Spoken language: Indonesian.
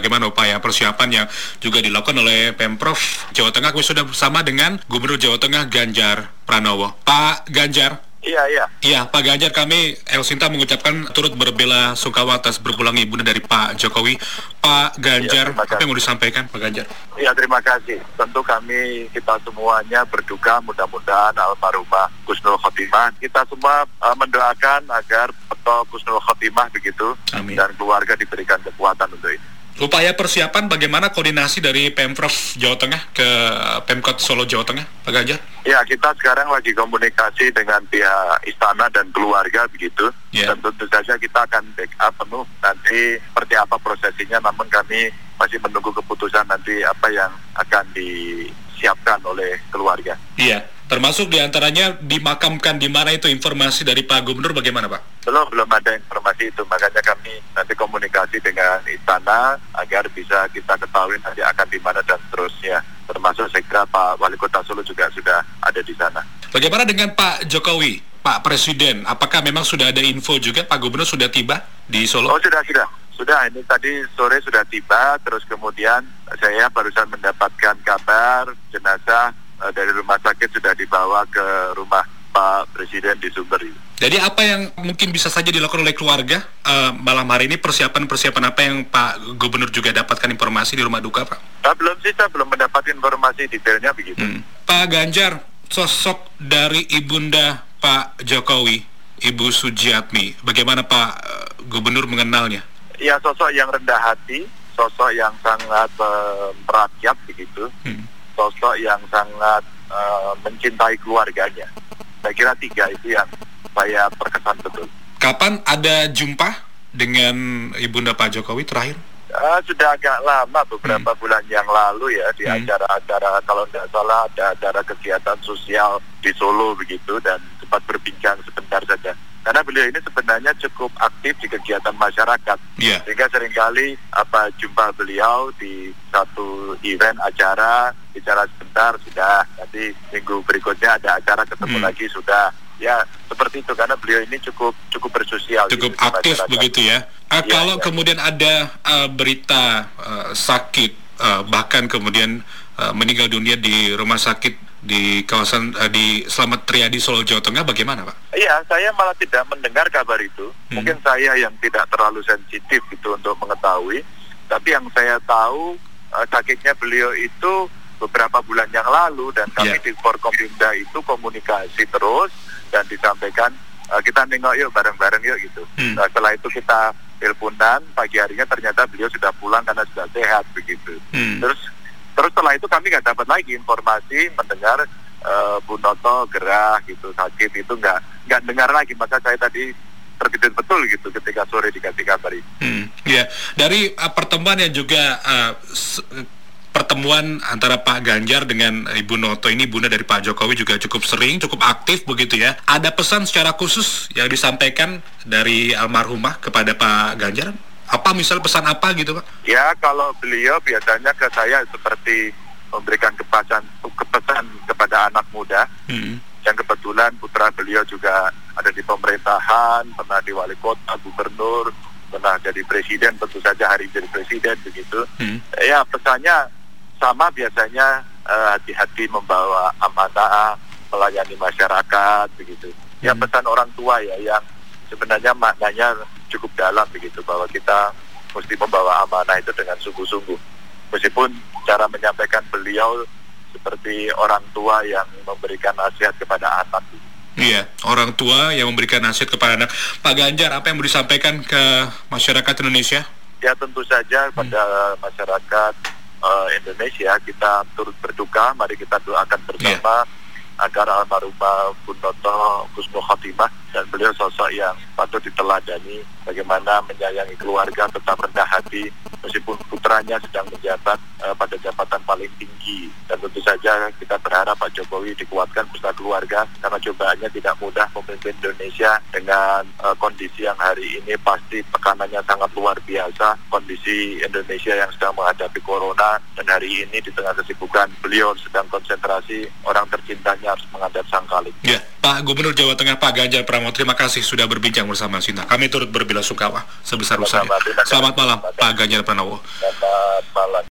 bagaimana upaya persiapan yang juga dilakukan oleh Pemprov Jawa Tengah. Kami sudah bersama dengan Gubernur Jawa Tengah Ganjar Pranowo. Pak Ganjar, Iya, iya. Iya, Pak Ganjar, kami El Sinta mengucapkan turut berbela sungkawa atas berpulangnya ibunda dari Pak Jokowi. Pak Ganjar, Iya, terima apa yang mau disampaikan, Pak Ganjar? Iya, terima kasih. Tentu kami, kita semuanya berduka mudah-mudahan almarhumah Kusnul Khotimah. Kita semua uh, mendoakan agar Peto Kusnul Khotimah begitu Amin. dan keluarga diberikan kekuatan untuk ini. Upaya persiapan bagaimana koordinasi dari Pemprov Jawa Tengah ke Pemkot Solo Jawa Tengah, Pak Ganjar? Ya, kita sekarang lagi komunikasi dengan pihak istana dan keluarga begitu. Ya. Dan tentu saja kita akan backup penuh nanti seperti apa prosesinya. Namun kami masih menunggu keputusan nanti apa yang akan disiapkan oleh keluarga. Iya, termasuk di antaranya dimakamkan di mana itu informasi dari Pak Gubernur bagaimana, Pak? Belum belum ada informasi itu, makanya kami nanti komunikasi dengan istana agar bisa kita ketahui nanti akan di mana dan seterusnya. Termasuk saya kira Pak Wali Kota Solo juga sudah ada di sana. Bagaimana dengan Pak Jokowi, Pak Presiden? Apakah memang sudah ada info juga Pak Gubernur sudah tiba di Solo? Oh sudah sudah sudah ini tadi sore sudah tiba, terus kemudian saya barusan mendapatkan kabar jenazah eh, dari rumah sakit sudah dibawa ke rumah Pak Presiden di Sumber. Jadi apa yang mungkin bisa saja dilakukan oleh keluarga eh, malam hari ini persiapan-persiapan apa yang Pak Gubernur juga dapatkan informasi di rumah duka, Pak? Nah, belum sih saya belum mendapatkan informasi detailnya begitu. Hmm. Pak Ganjar, sosok dari ibunda Pak Jokowi, Ibu Sujiatmi, bagaimana Pak eh, Gubernur mengenalnya? Ya sosok yang rendah hati, sosok yang sangat eh, merakyat begitu, Hmm. Sosok yang sangat eh, mencintai keluarganya. Saya kira tiga itu yang saya perkesan betul. Kapan ada jumpa dengan ibunda Pak Jokowi terakhir? Ah, sudah agak lama beberapa bulan yang lalu ya di Hmm. acara-acara kalau tidak salah ada acara kegiatan sosial di Solo begitu dan sempat berbincang sebentar saja. Karena beliau ini sebenarnya cukup aktif di kegiatan masyarakat Iya. sehingga sering kali apa jumpa beliau di satu event acara bicara sebentar sudah nanti minggu berikutnya ada acara ketemu Hmm. lagi sudah ya seperti itu karena beliau ini cukup cukup bersosial cukup gitu aktif masyarakat. begitu ya. Ah, Iya, kalau iya. kemudian ada ah, berita ah, sakit ah, bahkan kemudian ah, meninggal dunia di rumah sakit di kawasan ah, di Slamet Triadi Solo Jawa Tengah bagaimana Pak? Iya, saya malah tidak mendengar kabar itu. Hmm. Mungkin saya yang tidak terlalu sensitif gitu untuk mengetahui. Tapi yang saya tahu eh, sakitnya beliau itu beberapa bulan yang lalu dan kami Iya. di Forkompimda itu komunikasi terus dan disampaikan eh, kita nengok yuk bareng-bareng yuk gitu. Hmm. Nah, setelah itu kita teleponan pagi harinya ternyata beliau sudah pulang karena sudah sehat begitu. Hmm. Terus terus setelah itu kami nggak dapat lagi informasi mendengar eh, Bu Noto gerah gitu sakit itu nggak nggak dengar lagi maka saya tadi terkejut betul gitu ketika sore dikasih kabar itu. Hmm, ya dari uh, pertemuan yang juga uh, pertemuan antara Pak Ganjar dengan Ibu Noto ini bunda dari Pak Jokowi juga cukup sering, cukup aktif begitu ya. Ada pesan secara khusus yang disampaikan dari almarhumah kepada Pak Ganjar? Apa misal pesan apa gitu Pak? Ya kalau beliau biasanya ke saya seperti memberikan kepesan kepesan kepada anak muda Hmm. yang kebetulan putra beliau juga ada di pemerintahan, pernah di wali kota, gubernur, pernah jadi presiden, tentu saja hari jadi presiden begitu. Hmm. Ya pesannya sama biasanya eh, hati-hati membawa amanah, melayani masyarakat begitu. Ya Hmm. pesan orang tua ya yang sebenarnya maknanya cukup dalam begitu bahwa kita mesti membawa amanah itu dengan sungguh-sungguh. Meskipun cara menyampaikan beliau seperti orang tua yang memberikan nasihat kepada anak. Iya, orang tua yang memberikan nasihat kepada anak. Pak Ganjar, apa yang mau disampaikan ke masyarakat Indonesia? Ya tentu saja pada masyarakat eh, Indonesia kita turut berduka. Mari kita doakan bersama agar almarhumah Bun Noto Kusno Khotimah dan beliau sosok yang patut diteladani bagaimana menyayangi keluarga tetap rendah hati meskipun putranya sedang menjabat eh, pada jabatan paling tinggi. Dan tentu saja kita berharap Pak Jokowi dikuatkan beserta keluarga karena cobaannya tidak mudah memimpin Indonesia dengan eh, kondisi yang hari ini pasti tekanannya sangat luar biasa kondisi Indonesia yang sedang menghadapi corona. Dan hari ini di tengah kesibukan beliau sedang konsentrasi orang tercintanya harus menghadap sang kalik. Ya, Pak Gubernur Jawa Tengah Pak Ganjar Pranowo. Terima kasih sudah berbincang bersama Sinta. Kami turut berbela sungkawa sebesar besarnya. Selamat malam Pak Ganjar Pranowo. Selamat malam.